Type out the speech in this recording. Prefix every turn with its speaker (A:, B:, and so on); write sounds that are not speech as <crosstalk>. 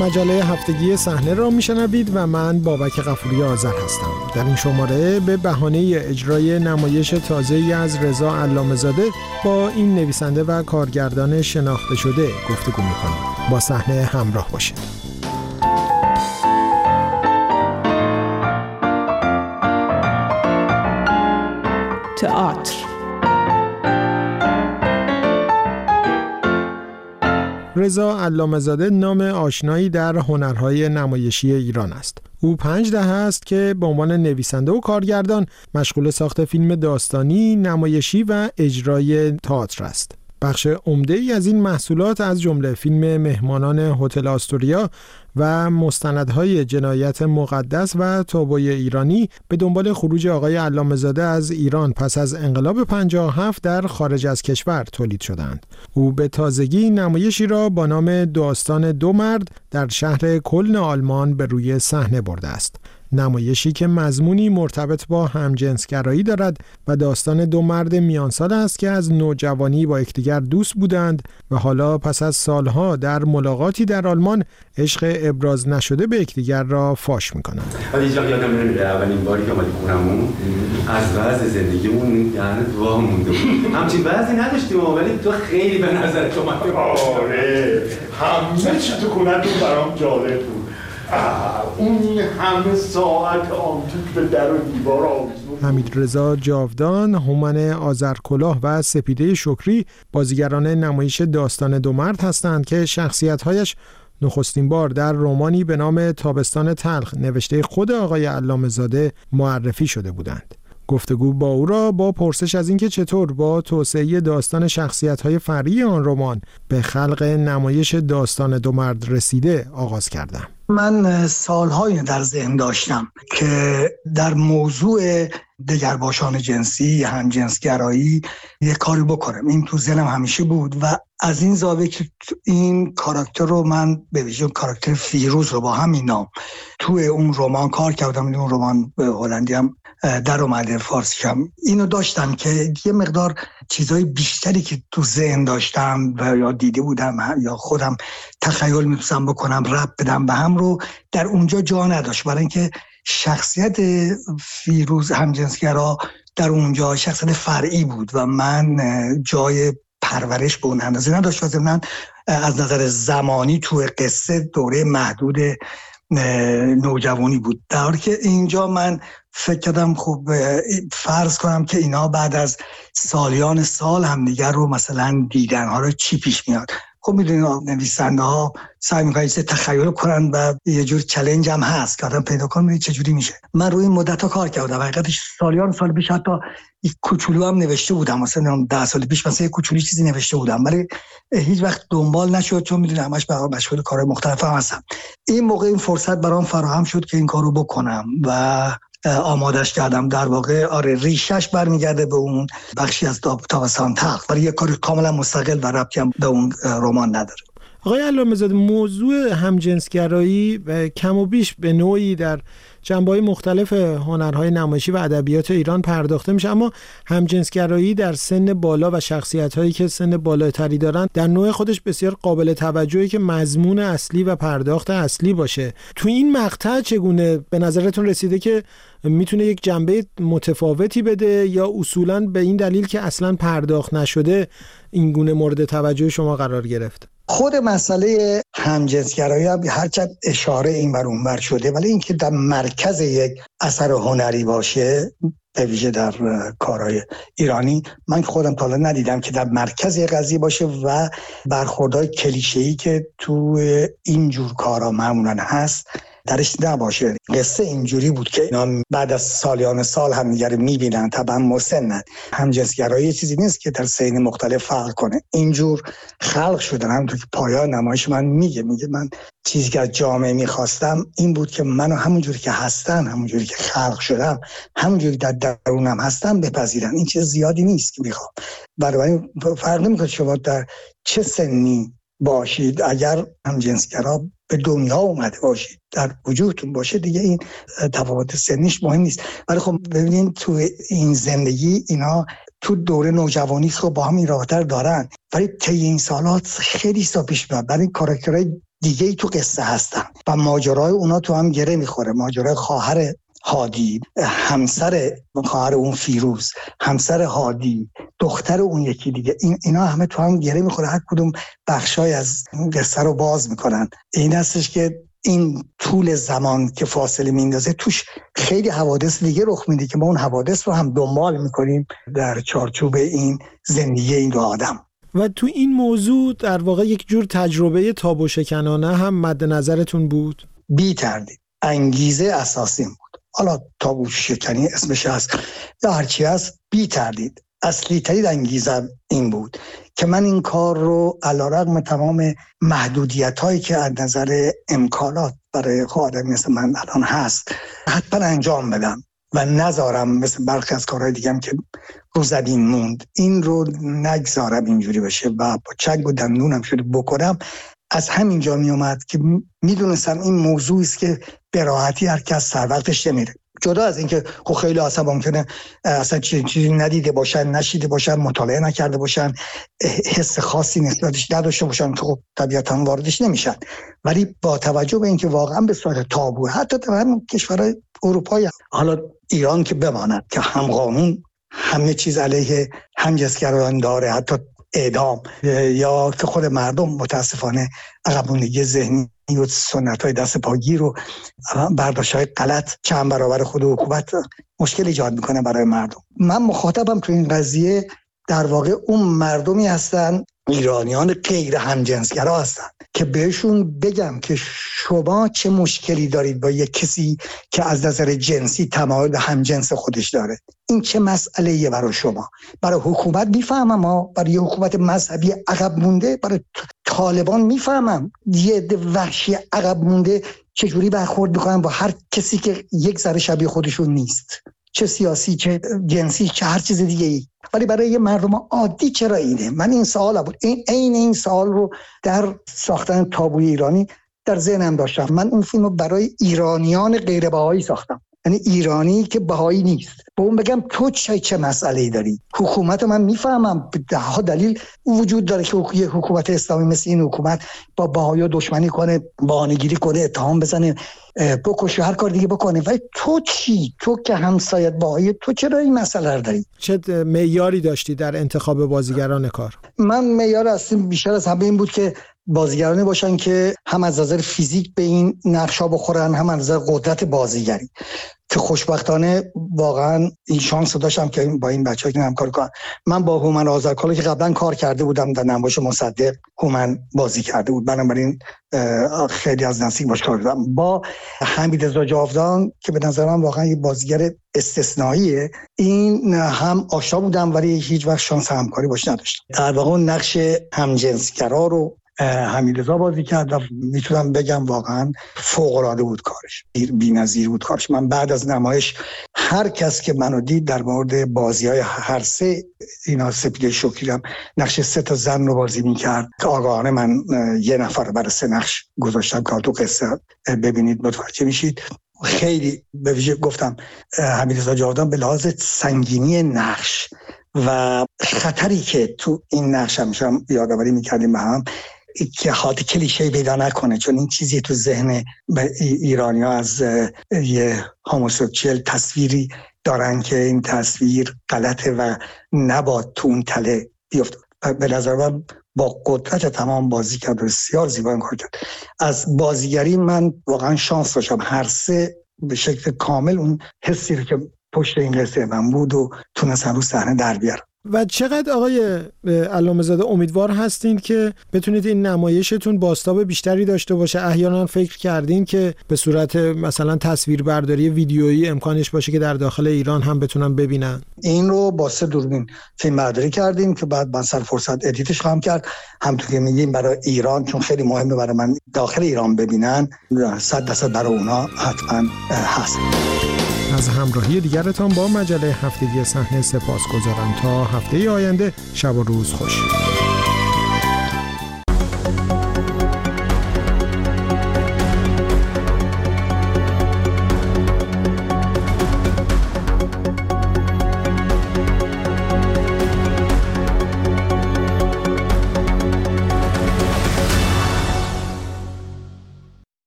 A: مجله هفتگی صحنه را میشنوید و من بابک غفوری آذر هستم. در این شماره به بهانه اجرای نمایش تازه از رضا علامزاده با این نویسنده و کارگردان شناخته شده گفتگو می‌کنیم با صحنه همراه باشید. تئاتر رضا علامزاده نام آشنایی در هنرهای نمایشی ایران است. او پنج دهه است که به عنوان نویسنده و کارگردان مشغول ساخت فیلم داستانی، نمایشی و اجرای تئاتر است. بخش عمده ای از این محصولات از جمله فیلم مهمانان هتل آستوریا و مستندهای جنایت مقدس و تابوی ایرانی به دنبال خروج آقای علامزاده از ایران پس از انقلاب 57 در خارج از کشور تولید شدند. او به تازگی نمایشی را با نام داستان دو مرد در شهر کلن آلمان به روی صحنه برده است. نمایشی که مضمونی مرتبط با همجنسگرایی دارد و داستان دو مرد میانسال است که از نوجوانی با یکدیگر دوست بودند و حالا پس از سالها در ملاقاتی در آلمان عشق ابراز نشده به یکدیگر را فاش می‌کنند.
B: ولی یادم نمیره اولین باری که اومدی خونمون از وضع زندگیمون دهنت واه مونده بود. <laughs> همچین وضعی نداشتیم ولی تو خیلی به نظر تو
C: آره همه چی تو برام جالب بود. اون
A: حمید رضا جاودان، هومن آذرکلاه و سپیده شکری بازیگران نمایش داستان دو مرد هستند که شخصیت‌هایش نخستین بار در رومانی به نام تابستان تلخ نوشته خود آقای علامه زاده معرفی شده بودند. گفتگو با او را با پرسش از اینکه چطور با توسعه داستان شخصیت های فرعی آن رمان به خلق نمایش داستان دو مرد رسیده آغاز کردم.
D: من سالهایی در ذهن داشتم که در موضوع دگرباشان جنسی همجنسگرایی یه کاری بکنم. این تو ذهنم همیشه بود و از این زاویه که این کاراکتر رو من به ویژه کاراکتر فیروز رو با همین نام توی اون رمان کار کردم. اون رمان به هلندی هم در اومده فارسی هم. اینو داشتم که یه مقدار چیزهای بیشتری که تو ذهن داشتم و یا دیده بودم یا خودم تخیل می‌تونم بکنم رب بدم به هم رو در اونجا جا نداشت. برای اینکه شخصیت فیروز همجنسگرا در اونجا شخصیت فرعی بود و من جای پرورش به اون اندازه نداشت. و از نظر زمانی تو قصه دوره محدود نوجوانی بود. در که اینجا من فکر کردم خب فرض کنم که اینا بعد از سالیان سال همدیگر رو مثلا دیدن ها رو چی پیش میاد. خب می‌دونید نویسنده ها سعی می‌کنن چه تخیل کنن و یه جور چلنج هم هست که آدم پیدا کنه چه جوری میشه. من روی این مدت ها کار کردم. حقیقتش سالیان سال پیش حتی کوچولو هم نوشته بودم. مثلا ده سال پیش مثلا یک کوچولو چیزی نوشته بودم. ولی هیچ وقت دنبال نشد چون می‌دونم همش برای مشغول کار مختلف هستم. این موقع این فرصت برام فراهم شد که این کارو بکنم و آمادش کردم. در واقع آره ریشش برمیگرده به اون بخشی از تابستان تخت. ولی یه کاری کاملا مستقل و ربطی به اون رمان نداره.
A: آقای علامه موضوع همجنسگرایی کم و بیش به نوعی در جنبه مختلف هنرهای نمایشی و ادبیات ایران پرداخته میشه اما همجنسگرایی در سن بالا و شخصیت هایی که سن بالاتری دارن در نوع خودش بسیار قابل توجهی که مضمون اصلی و پرداخت اصلی باشه. تو این مقطع چگونه به نظرتون رسیده که می‌تونه یک جنبه متفاوتی بده یا اصولا به این دلیل که اصلا پرداخت نشده این گونه مورد توجه شما قرار گرفت؟
D: خود مسئله همجنسگرایی هم هرچند اشاره این بر اونور شده ولی اینکه در مرکز یک اثر هنری باشه به ویژه در کارهای ایرانی من خودم تا ندیدم که در مرکز قضیه باشه و برخوردهای کلیشه‌ای که تو این جور کارا معمولا هست درش نباشه. قصه اینجوری بود که اینا بعد از سالیان سال هم دیگر می‌بینن. طبعا مسنن همجنسگرایی چیزی نیست که در سین مختلف فرق کنه. اینجور خلق شدن. همونطور که پایان نمایش من میگه. میگه من چیزی که از جامعه می‌خواستم این بود که منو همونجوری که هستن همونجوری که خلق شدم همونجوری در درونم هستم بپذیرن. این چیز زیادی نیست که می‌خوام. برای فرق نمی‌کنه شما در چه سنی باشید. اگر هم جنسگرا به دنیا اومده باشید در وجودتون باشه دیگه این تفاوت سنیش مهم نیست. ولی خب ببینید تو این زندگی اینا تو دوره نوجوانی خب با هم این رابطه دارن. ولی طی این سالات خیلی سا پیش میاد. برای کاراکترهای دیگه ای تو قصه هستن. و ماجرای اونا تو هم گره می‌خوره. ماجرای خواهر هادی همسر خواهر اون فیروز همسر هادی دختر اون یکی دیگه این اینا همه تو هم گره می‌خوره هر کدوم بخشای از قصه رو باز می‌کنن. این هستش که این طول زمان که فاصله میندازه توش خیلی حوادث دیگه رخ میده که ما اون حوادث رو هم دنبال می‌کنیم در چارچوب این زندگی این دو آدم.
A: و تو این موضوع در واقع یک جور تجربه تابو شکنانه هم مد نظرتون بود؟
D: بی تردید. انگیزه اساسی بود. حالا تابو شکنی اسمش هست. یا هرچی هست بی تردید. اصلی ترین انگیزه این بود که من این کار رو علا رقم تمام محدودیت هایی که از نظر امکانات برای آدم مثل من الان هست حتما انجام بدم و نذارم مثل برخی از کارهای دیگم که رو زمین موند. این رو نگذارم اینجوری بشه و با چنگ و دندونم شده بکنم. از همینجا می اومد که می‌دونستم این موضوعی است که به راحتی هر کس سر وقتش نمیره. جدا از اینکه خب خیلی آسا ممکنه اصلا چیزی ندیده باشن نشیده باشن مطالعه نکرده باشن حس خاصی نسبتش نداشته باشن که خب طبیعتا واردش نمیشن. ولی با توجه به اینکه واقعا به صورت تابو حتی در همین کشورهای اروپایی حالا ایران که بماند که هم قانون همه چیز علیه همجنسگرایان داره حتی اعدام یا که خود مردم متاسفانه عقبونگی ذهنی و سنت های دست پاگیر و برداشت های غلط چند برابر خود حکومت مشکل ایجاد می‌کنه برای مردم. من مخاطبم تو این قضیه در واقع اون مردمی هستن ایرانیان غیر همجنسگرا هستن که بهشون بگم که شما چه مشکلی دارید با یک کسی که از نظر جنسی تمایل به همجنس خودش داره؟ این چه مسئله ایه برای شما؟ برای حکومت می‌فهمم ما برای حکومت مذهبی عقب مونده برای طالبان می‌فهمم. یه وحشی عقب مونده چجوری برخورد می‌کنن با هر کسی که یک ذره شبیه خودشون نیست. چه سیاسی چه جنسی چه هر چیز دیگه ای ولی برای یه مردم عادی چرا اینه؟ من این سوال بود این عین این سوال رو در ساختن تابوی ایرانی در ذهنم داشتم. من اون فیلم رو برای ایرانیان غیر ساختم. یعنی ایرانی که بهایی نیست. به اون بگم تو چه چه مسئله داری؟ حکومت من می‌فهمم. ده ها دلیل وجود داره که یه حکومت اسلامی مثل این حکومت با بهایی دشمنی کنه بانگیری کنه اتهام بزنه بکشه هر کار دیگه بکنه. ولی تو چی؟ تو که همسایت باهایی تو چرا این مسئله رو داری؟
A: چه معیاری داشتی در انتخاب بازیگران کار؟
D: من معیار اصلا بیشتر از همه این بود که بازیگرانی باشن که هم از نظر فیزیک به این نقشا بخورن هم از نظر قدرت بازیگری. که خوشبختانه واقعا این شانس داشتم که با این بچه که همکار کنم من با هومن آذرکالا که قبلا کار کرده بودم در نمایش مصدق هومن بازی کرده بود. بنابراین خیلی از نزدیک باش کار کردم. با حمید رضا جاودان که به نظر من واقعا یه بازیگر استثنائیه این هم آشنا بودم ولی هیچ وقت شانس همکاری باش نداشتم. در واقع نقش همجنسگرا رو حمیدرضا بازی کرد و می‌تونم بگم واقعا فوق العاده بود کارش. بی‌نظیر بود کارش. من بعد از نمایش هر کس که منو دید در مورد بازی های هر سه اینا سپیده شکرم نقش سه تا زن رو بازی می‌کرد. که آگاهانه من یه نفر برای سه نقش گذاشتم که تو قصه ببینید متوجه میشید. خیلی به ویژه گفتم حمیدرضا جاودان به لحاظ سنگینی نقش و خطری که تو این نقش هم یادآوری می‌کردیم به هم که حالت کلیشه پیدا نکنه چون این چیزی تو ذهن ایرانی ها از یه هاموسوکچل تصویری دارن که این تصویر غلطه و نباد تو اون تله بیفته. به نظر من با قدرت تمام بازی کرد و بسیار زیبا کار کرد. از بازیگری من واقعا شانس داشتم. هر سه به شکل کامل اون حسی رو که پشت این قصه من بود و تونستم رو صحنه در بیارم.
A: و چقدر آقای علامه زاده امیدوار هستین که بتونید این نمایشتون باستاب بیشتری داشته باشه. احیانا فکر کردین که به صورت مثلا تصویربرداری ویدیویی امکانش باشه که در داخل ایران هم بتونن ببینن.
D: این رو با سه دوربین فیلم برداری کردیم که بعد من سر فرصت ادیتش خواهم کرد. همونطور که میگیم برای ایران چون خیلی مهمه برای من داخل ایران ببینن. صد درصد برای اونا حتما هست.
A: از همراهی دیگرتان با مجله هفتگی صحنه سپاس گذارم تا هفته آینده شب و روز خوش.